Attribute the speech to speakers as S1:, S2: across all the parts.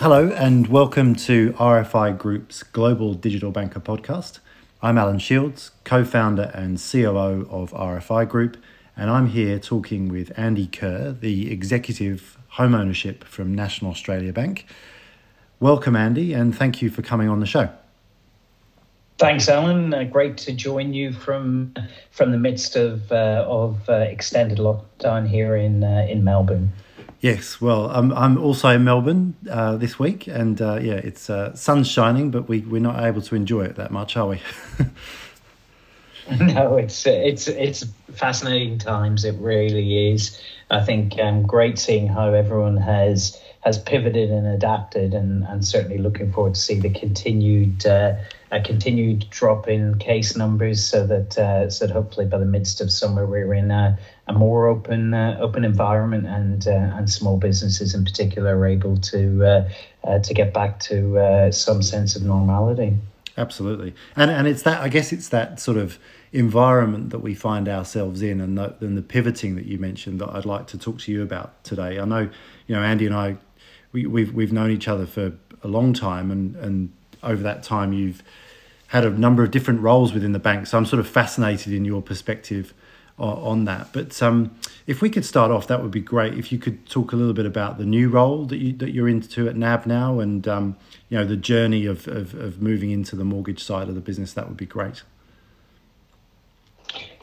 S1: Hello, and welcome to RFI Group's Global Digital Banker podcast. I'm Alan Shields, co founder and COO of RFI Group, and I'm here talking with Andy Kerr, the executive home ownership from National Australia Bank. Welcome, Andy, and thank you for coming on the show.
S2: Thanks, Alan. Uh, great to join you from from the midst of uh, of uh, extended lockdown here in uh, in Melbourne.
S1: Yes, well, I'm I'm also in Melbourne uh, this week, and uh, yeah, it's sun's shining, but we we're not able to enjoy it that much, are we?
S2: no, it's it's it's fascinating times. It really is. I think um, great seeing how everyone has has pivoted and adapted, and, and certainly looking forward to see the continued uh, a continued drop in case numbers, so that uh, so that hopefully by the midst of summer we're in a, a more open uh, open environment, and uh, and small businesses in particular are able to uh, uh, to get back to some sense of normality.
S1: Absolutely, and and it's that I guess it's that sort of environment that we find ourselves in, and the, and the pivoting that you mentioned that I'd like to talk to you about today. I know, you know, Andy and I, we, we've we've known each other for a long time, and and over that time you've had a number of different roles within the bank. So I'm sort of fascinated in your perspective on that. But um, if we could start off, that would be great. If you could talk a little bit about the new role that you that you're into at NAB now, and um, you know the journey of, of, of moving into the mortgage side of the business, that would be great.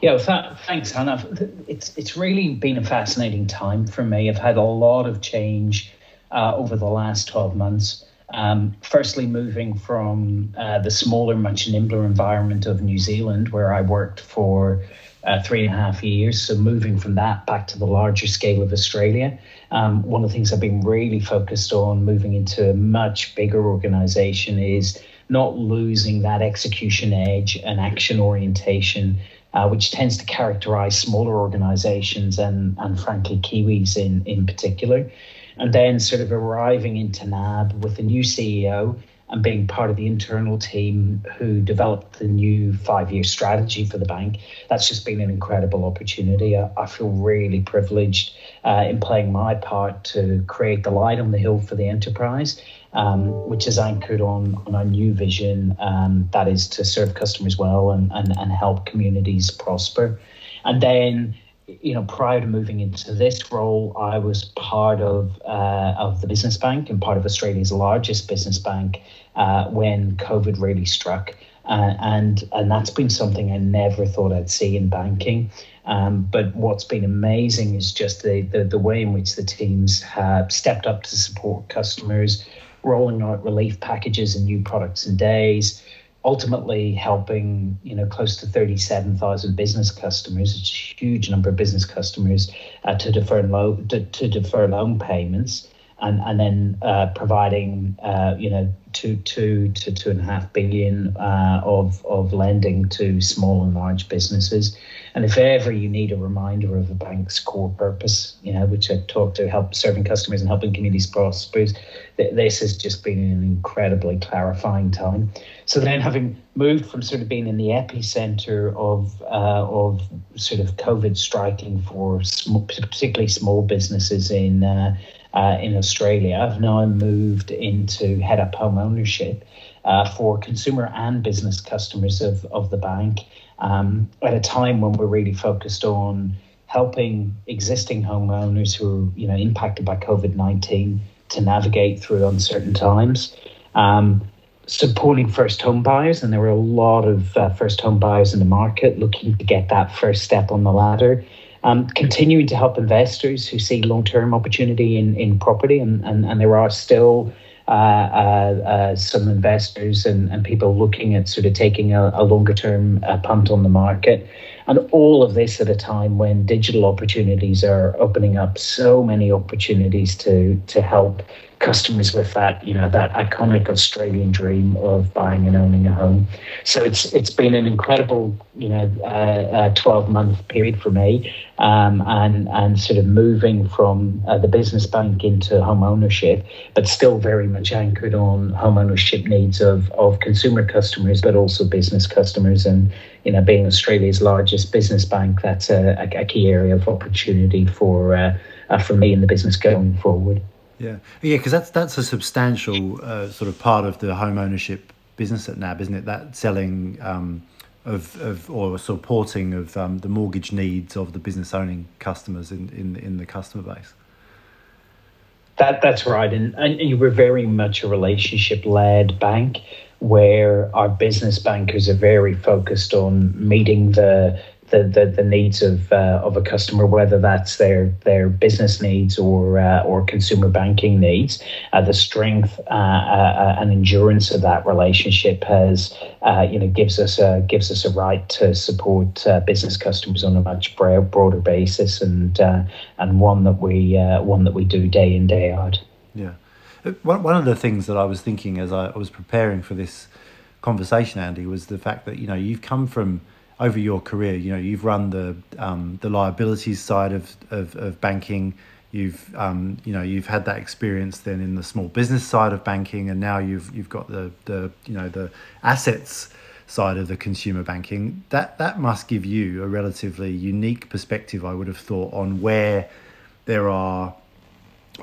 S2: Yeah, well, th- thanks, Alan. It's it's really been a fascinating time for me. I've had a lot of change uh, over the last twelve months. Um, firstly, moving from uh, the smaller, much nimbler environment of New Zealand, where I worked for uh, three and a half years. So moving from that back to the larger scale of Australia. Um, one of the things I've been really focused on moving into a much bigger organization is not losing that execution edge and action orientation, uh, which tends to characterize smaller organizations and, and frankly, Kiwis in, in particular. And then sort of arriving into NAB with a new CEO and being part of the internal team who developed the new five year strategy for the bank. That's just been an incredible opportunity. I, I feel really privileged uh, in playing my part to create the light on the hill for the enterprise. Um, which is anchored on, on our new vision um, that is to serve customers well and, and, and help communities prosper. And then you know, prior to moving into this role, I was part of uh, of the business bank and part of Australia's largest business bank uh, when COVID really struck, uh, and and that's been something I never thought I'd see in banking. Um, but what's been amazing is just the, the the way in which the teams have stepped up to support customers, rolling out relief packages and new products and days ultimately helping you know close to 37,000 business customers. It's a huge number of business customers uh, to defer loan to, to, defer loan payments and and then uh, providing uh, you know two two to two and a half billion uh, of of lending to small and large businesses. And if ever you need a reminder of a bank's core purpose, you know, which I talk to help serving customers and helping communities prosper, this has just been an incredibly clarifying time. So then, having moved from sort of being in the epicenter of uh, of sort of COVID striking for particularly small businesses in uh, in Australia. I've now moved into head up home ownership uh, for consumer and business customers of, of the bank um, at a time when we're really focused on helping existing homeowners who are you know impacted by COVID nineteen to navigate through uncertain times. Um, supporting first home buyers, and there were a lot of uh, first home buyers in the market looking to get that first step on the ladder. Um, continuing to help investors who see long term opportunity in, in property, and, and, and there are still uh, uh, uh, some investors and, and people looking at sort of taking a, a longer term uh, punt on the market. And all of this at a time when digital opportunities are opening up so many opportunities to, to help customers with that, you know, that iconic Australian dream of buying and owning a home. So it's it's been an incredible, you know, uh, uh, twelve month period for me, um, and and sort of moving from uh, the business bank into home ownership, but still very much anchored on home ownership needs of of consumer customers, but also business customers, and you know, being Australia's largest business bank, that's a, a key area of opportunity for uh, uh, for me in the business going forward.
S1: Yeah, yeah, because that's that's a substantial uh, sort of part of the home ownership business at NAB, isn't it? That selling um, of, of or supporting of um, the mortgage needs of the business owning customers in, in in the customer base.
S2: That that's right, and and you were very much a relationship led bank where our business bankers are very focused on meeting the the, the, the needs of uh, of a customer, whether that's their their business needs or uh, or consumer banking needs. Uh, the strength uh, uh, and endurance of that relationship has uh, you know gives us a gives us a right to support business customers on a much broader basis, and and one that we one that we do day in day out.
S1: Yeah, one one of the things that I was thinking as I was preparing for this conversation, Andy, was the fact that you know you've come from over your career, you know, you've run the um, the liabilities side of, of, of banking. You've um, you know you've had that experience then in the small business side of banking, and now you've you've got the the you know the assets side of the consumer banking. That that must give you a relatively unique perspective, I would have thought, on where there are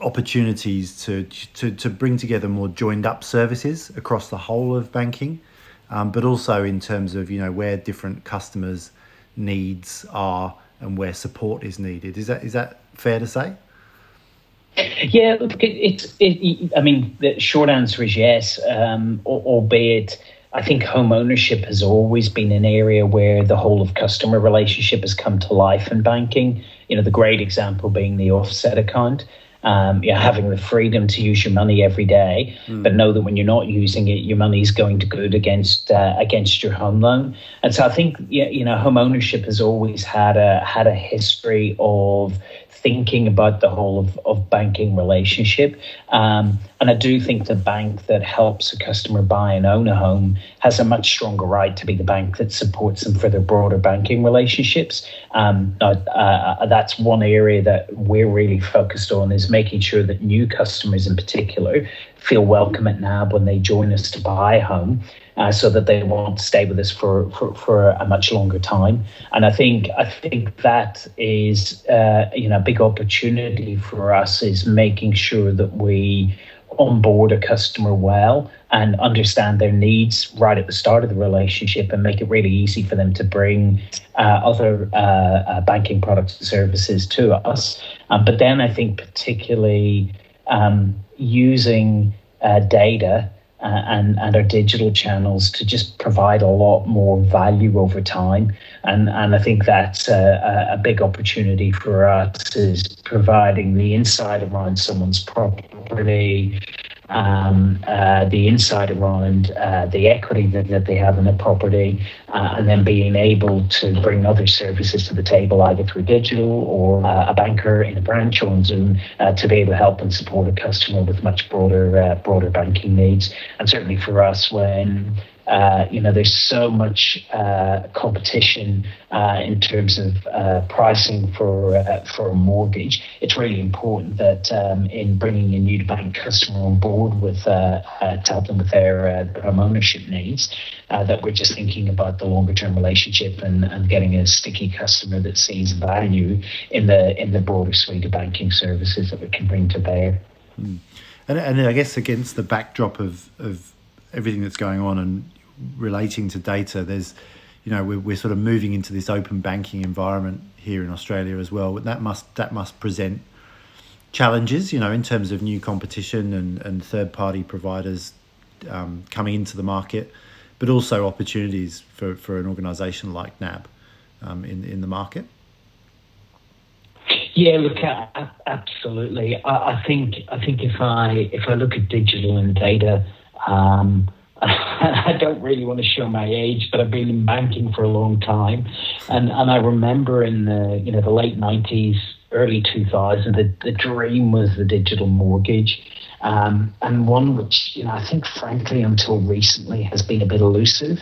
S1: opportunities to to to bring together more joined up services across the whole of banking um, but also in terms of you know where different customers' needs are and where support is needed. Is that is that fair to say?
S2: Yeah, look, it, it's. It, I mean, the short answer is yes, um, albeit. I think home ownership has always been an area where the whole of customer relationship has come to life in banking. You know, the great example being the offset account um, you're having the freedom to use your money every day, mm. but know that when you're not using it, your money is going to good against uh, against your home loan. And so I think you know home ownership has always had a had a history of thinking about the whole of, of banking relationship. Um, and I do think the bank that helps a customer buy and own a home has a much stronger right to be the bank that supports them for their broader banking relationships. Um, uh, that's one area that we're really focused on is making sure that new customers in particular feel welcome at NAB when they join us to buy a home uh, so that they want to stay with us for, for, for a much longer time. And I think I think that is uh, you know a big opportunity for us is making sure that we onboard a customer well and understand their needs right at the start of the relationship and make it really easy for them to bring uh, other uh, uh, banking products and services to us. Um, but then I think particularly um, using uh, data uh, and, and our digital channels to just provide a lot more value over time. And, and I think that's a, a big opportunity for us is providing the insight around someone's property, um, uh, the insight around uh, the equity that, that they have in the property, uh, and then being able to bring other services to the table, either through digital or uh, a banker in a branch or on Zoom, uh, to be able to help and support a customer with much broader uh, broader banking needs. And certainly for us, when uh, you know, there's so much uh, competition uh, in terms of uh, pricing for uh, for a mortgage. It's really important that um, in bringing a new bank customer on board with to help them with their home ownership needs, that we're just thinking about the longer term relationship and, and getting a sticky customer that sees value in the in the broader suite of banking services that we can bring to bear.
S1: Mm. And, and I guess against the backdrop of, of everything that's going on and relating to data, there's, you know, we're, we're sort of moving into this open banking environment here in Australia as well. That must that must present challenges, you know, in terms of new competition and, and third party providers um, coming into the market, but also opportunities for, for an organisation like NAB um, in in the market.
S2: Yeah, look, absolutely. I, I, think I think if I if I look at digital and data, um, I don't really want to show my age, but I've been in banking for a long time, and and I remember in the you know the late nineties, early two thousand, the, the dream was the digital mortgage, um, and one which you know I think frankly until recently has been a bit elusive.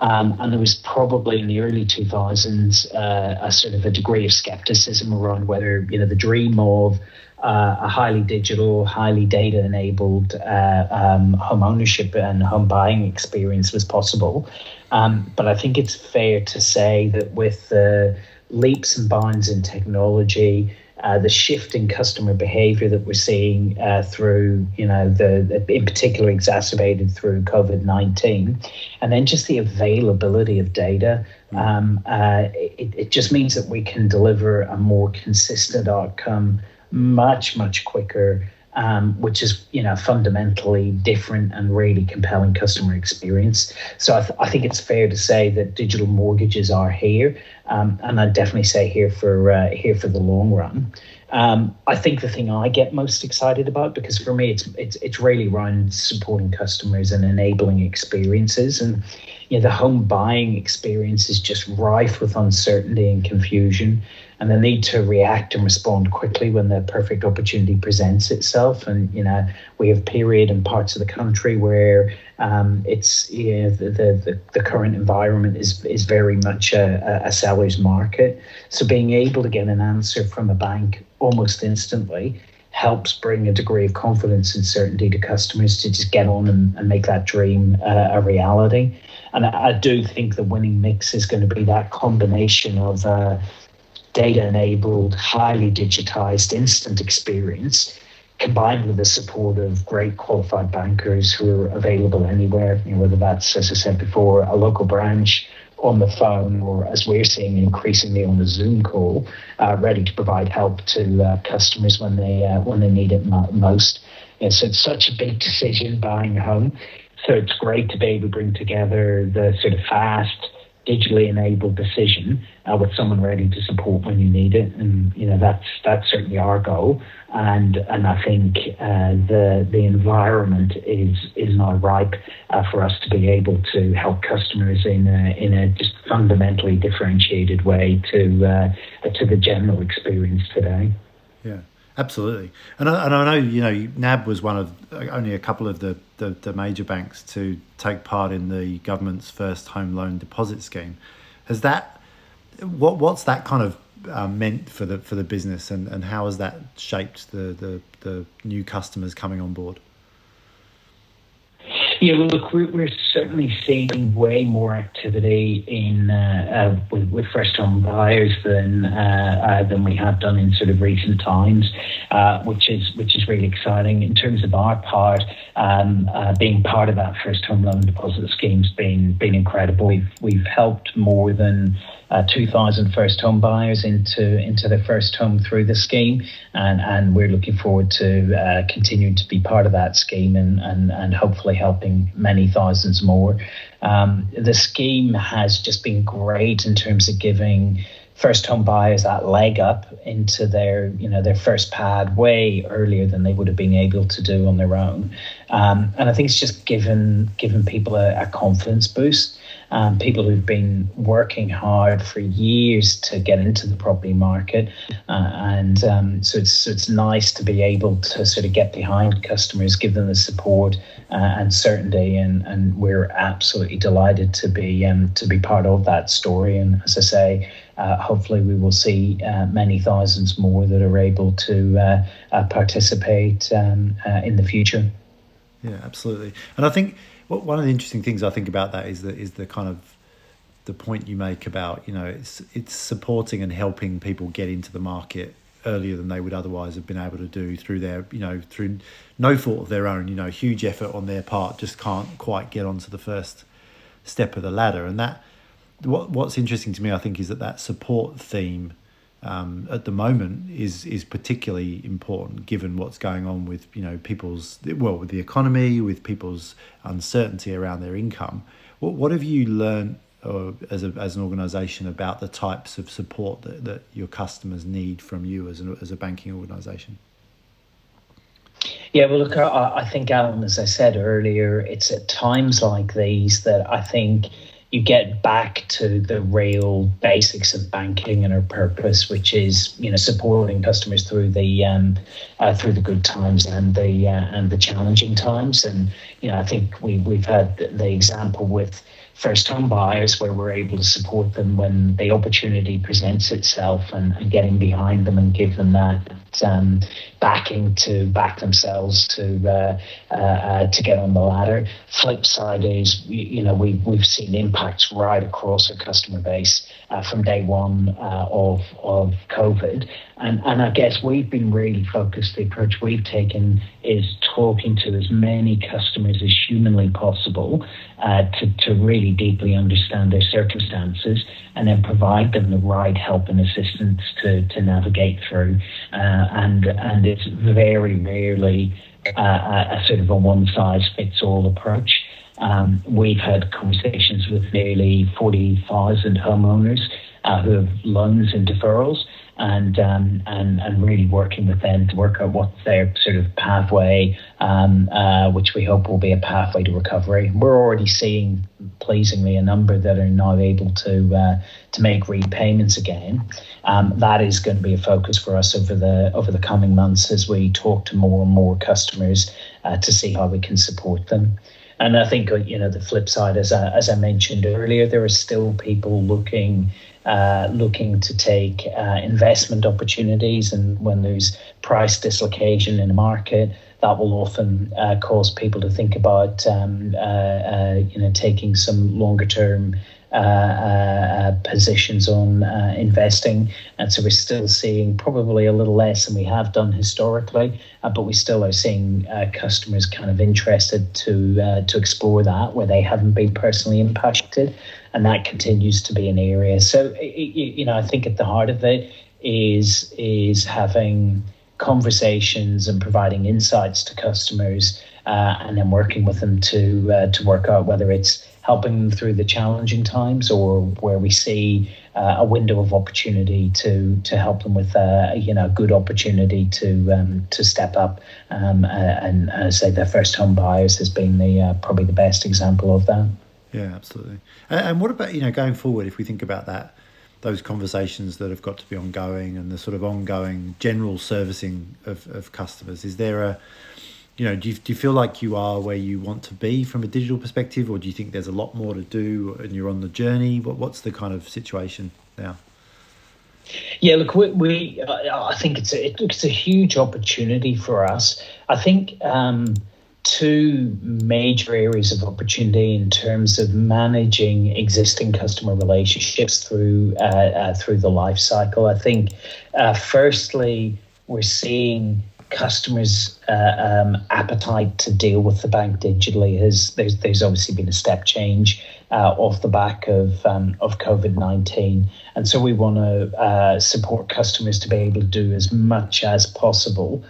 S2: Um, and there was probably in the early 2000s uh, a sort of a degree of skepticism around whether you know the dream of uh, a highly digital, highly data enabled uh, um, home ownership and home buying experience was possible. Um, but I think it's fair to say that with the leaps and bounds in technology, uh, the shift in customer behavior that we're seeing uh, through, you know, the in particular exacerbated through COVID nineteen, and then just the availability of data. Mm. Um, uh, it, it just means that we can deliver a more consistent outcome much much quicker um, which is you know fundamentally different and really compelling customer experience. So I, th- I think it's fair to say that digital mortgages are here, um, and I'd definitely say here for uh, here for the long run. Um, I think the thing I get most excited about, because for me it's it's it's really around supporting customers and enabling experiences, and you know the home buying experience is just rife with uncertainty and confusion and the need to react and respond quickly when the perfect opportunity presents itself. And you know, we have period in parts of the country where um, it's you know, the, the the current environment is is very much a, a seller's market. So being able to get an answer from a bank almost instantly helps bring a degree of confidence and certainty to customers to just get on and, and make that dream uh, a reality. And I, do think the winning mix is going to be that combination of uh, data enabled, highly digitized, instant experience combined with the support of great qualified bankers who are available anywhere, you know, whether that's, as I said before, a local branch on the phone or as we're seeing increasingly on the Zoom call, uh, ready to provide help to uh, customers when they uh, when they need it most. So it's such a big decision buying a home. So it's great to be able to bring together the sort of fast, digitally enabled decision uh, with someone ready to support when you need it, and you know that's that's certainly our goal. And and I think uh, the the environment is is now ripe uh, for us to be able to help customers in a, in a just fundamentally differentiated way to uh, to the general experience today.
S1: Yeah. Absolutely, and I, and I know you know NAB was one of only a couple of the, the, the major banks to take part in the government's first home loan deposit scheme. Has that what what's that kind of uh, meant for the for the business, and, and how has that shaped the, the the new customers coming on board?
S2: Yeah, look, we're, certainly seeing way more activity in uh, uh, with, with first home buyers than uh, uh, than we have done in sort of recent times, uh, which is which is really exciting. In terms of our part, um, uh, being part of that first home loan deposit scheme's been been incredible. We've we've helped more than uh, 2,000 first home buyers into into their first home through the scheme, and and we're looking forward to continuing to be part of that scheme and and and hopefully helping many thousands more. Um, the scheme has just been great in terms of giving first home buyers that leg up into their you know their first pad way earlier than they would have been able to do on their own um, and I think it's just given given people a, a confidence boost um, people who've been working hard for years to get into the property market, uh, and um, so it's it's nice to be able to sort of get behind customers, give them the support uh, and certainty, and and we're absolutely delighted to be um, to be part of that story. And as I say. Uh, hopefully, we will see uh, many thousands more that are able to uh, uh, participate um, in the future.
S1: Yeah, absolutely. And I think well, one of the interesting things I think about that is the is the kind of the point you make about you know it's it's supporting and helping people get into the market earlier than they would otherwise have been able to do through their you know through no fault of their own you know huge effort on their part just can't quite get onto the first step of the ladder. And that what what's interesting to me I think is that that support theme um, at the moment is is particularly important given what's going on with you know people's well with the economy with people's uncertainty around their income. What what have you learned uh, as a, as an organization about the types of support that, that your customers need from you as, an, as a banking organization?
S2: Yeah, well, look, I, I think, Alan, as I said earlier, it's at times like these that I think you get back to the real basics of banking and our purpose, which is you know supporting customers through the um, uh, through the good times and the uh, and the challenging times. And you know, I think we we've had the example with first home buyers where we're able to support them when the opportunity presents itself and, and getting behind them and give them that um, backing to back themselves to uh, uh, uh, to get on the ladder. Flip side is you know we we've seen impacts right across our customer base uh, from day one uh, of of COVID, and and I guess we've been really focused. The approach we've taken is talking to as many customers as humanly possible uh, to to really deeply understand their circumstances and then provide them the right help and assistance to to navigate through. and and it's very rarely uh, a, a, sort of a one size fits all approach. Um, we've had conversations with nearly 40,000 homeowners uh, who have loans and deferrals and um, and and really working with them to work out what's their sort of pathway, um, uh, which we hope will be a pathway to recovery. We're already seeing, pleasingly, a number that are now able to uh, to make repayments again. Um, that is going to be a focus for us over the over the coming months as we talk to more and more customers uh, to see how we can support them. And I think you know the flip side, as I, as I mentioned earlier, there are still people looking uh, looking to take uh, investment opportunities, and when there's price dislocation in the market, that will often uh, cause people to think about um, uh, uh, you know taking some longer term positions on investing. And so we're still seeing probably a little less than we have done historically, but we still are seeing customers kind of interested to to explore that where they haven't been personally impacted, and that continues to be an area. So you know, I think at the heart of it is is having conversations and providing insights to customers, uh, and then working with them to uh, to work out whether it's helping them through the challenging times or where we see uh, a window of opportunity to to help them with a uh, you know good opportunity to um, to step up um, uh, and uh, say their first home buyers has been the probably the best example of that.
S1: Yeah, absolutely. And, and what about you know going forward if we think about that those conversations that have got to be ongoing and the sort of ongoing general servicing of, of customers is there a you know, do you, do you feel like you are where you want to be from a digital perspective, or do you think there's a lot more to do and you're on the journey? What, what's the kind of situation now?
S2: Yeah, look, we, we I think it's a it's a huge opportunity for us. I think um, two major areas of opportunity in terms of managing existing customer relationships through uh, uh, through the life cycle. I think, uh, firstly, we're seeing customers' uh, um, appetite to deal with the bank digitally has there's there's obviously been a step change uh, off the back of um, of COVID nineteen, and so we want to uh, support customers to be able to do as much as possible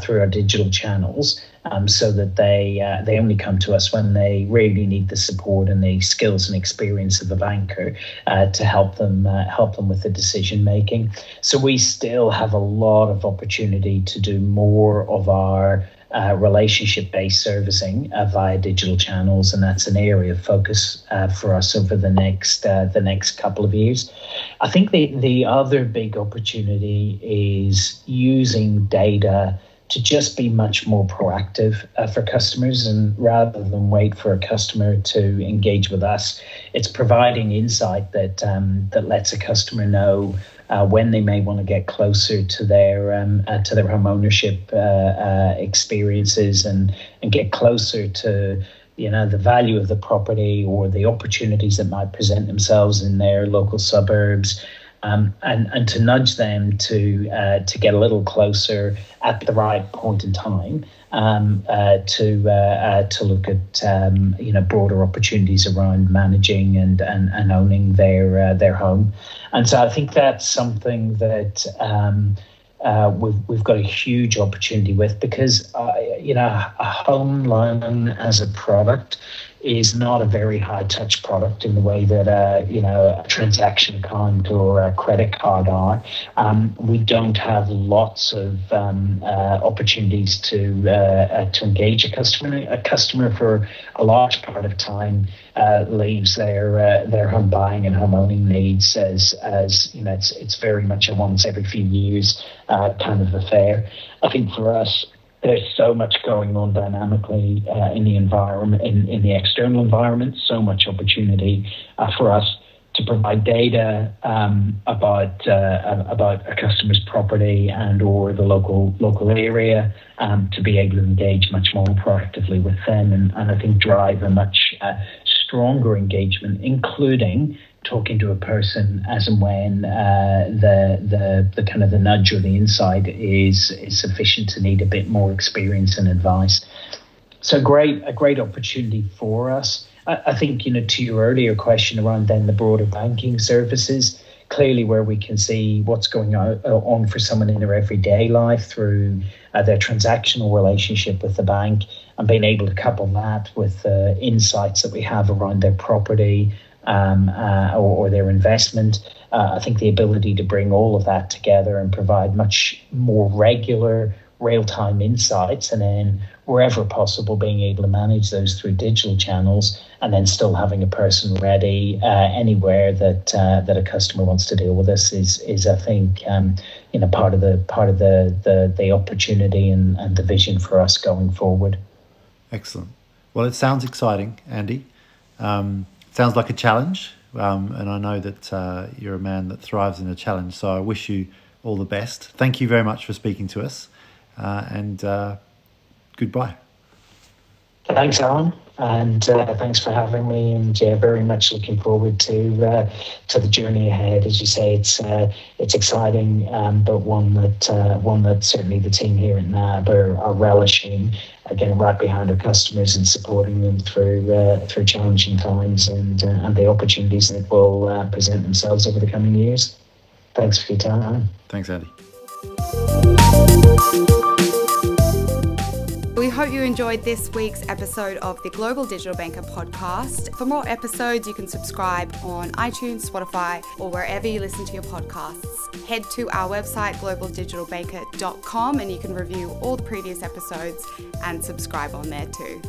S2: through our digital channels, um, so that they uh, they only come to us when they really need the support and the skills and experience of the banker uh, to help them uh, help them with the decision making. So we still have a lot of opportunity to do more of our uh, relationship based servicing uh, via digital channels, and that's an area of focus uh, for us over the next uh, the next couple of years. I think the the other big opportunity is using data to just be much more proactive uh, for customers and rather than wait for a customer to engage with us it's providing insight that um, that lets a customer know uh, when they may want to get closer to their um, uh, to their home ownership uh, uh, experiences and and get closer to you know the value of the property or the opportunities that might present themselves in their local suburbs um, and and to nudge them to uh, to get a little closer at the right point in time um, uh, to uh, uh to look at um, you know broader opportunities around managing and and, and owning their uh, their home, and so I think that's something that. Um, uh, we've we've got a huge opportunity with because you know a home loan as a product is not a very high touch product in the way that uh, you know a transaction account or a credit card are. Um, we don't have lots of um, uh, opportunities to uh, uh to engage a customer. A customer for a large part of time uh, leaves their uh, their home buying and home owning needs as as you know it's it's very much a once every few years kind of affair. I think for us there's so much going on dynamically uh, in the environment, in, in the external environment, so much opportunity uh, for us to provide data um, about uh, about a customer's property and or the local local area um, to be able to engage much more proactively with them. And, and I think drive a much uh, stronger engagement, including talking to a person as and when uh, the the the kind of the nudge or the insight is is sufficient to need a bit more experience and advice. So great, a great opportunity for us. I, I think you know to your earlier question around then the broader banking services. Clearly, where we can see what's going on, for someone in their everyday life through uh, their transactional relationship with the bank, and being able to couple that with uh, insights that we have around their property, um, uh, or, or, their investment. Uh, I think the ability to bring all of that together and provide much more regular, real time insights, and then wherever possible, being able to manage those through digital channels, and then still having a person ready uh, anywhere that uh, that a customer wants to deal with us is is I think um, you know part of the part of the the, the opportunity and, and the vision for us going forward.
S1: Excellent. Well, it sounds exciting, Andy. Um, sounds like a challenge, um, and I know that uh, you're a man that thrives in a challenge. So I wish you all the best. Thank you very much for speaking to us, uh, and uh, goodbye.
S2: Thanks, Alan, and uh, thanks for having me. And yeah, very much looking forward to uh, to the journey ahead. As you say, it's uh, it's exciting, um, but one that one that certainly the team here in NAB are, are relishing. Again, right behind our customers and supporting them through uh, through challenging times and uh, and the opportunities that will present themselves over the coming years. Thanks for your time.
S1: Thanks, Andy.
S3: We hope you enjoyed this week's episode of the Global Digital Banker podcast. For more episodes, you can subscribe on iTunes, Spotify, or wherever you listen to your podcasts. Head to our website, globaldigitalbanker.com, and you can review all the previous episodes and subscribe on there too.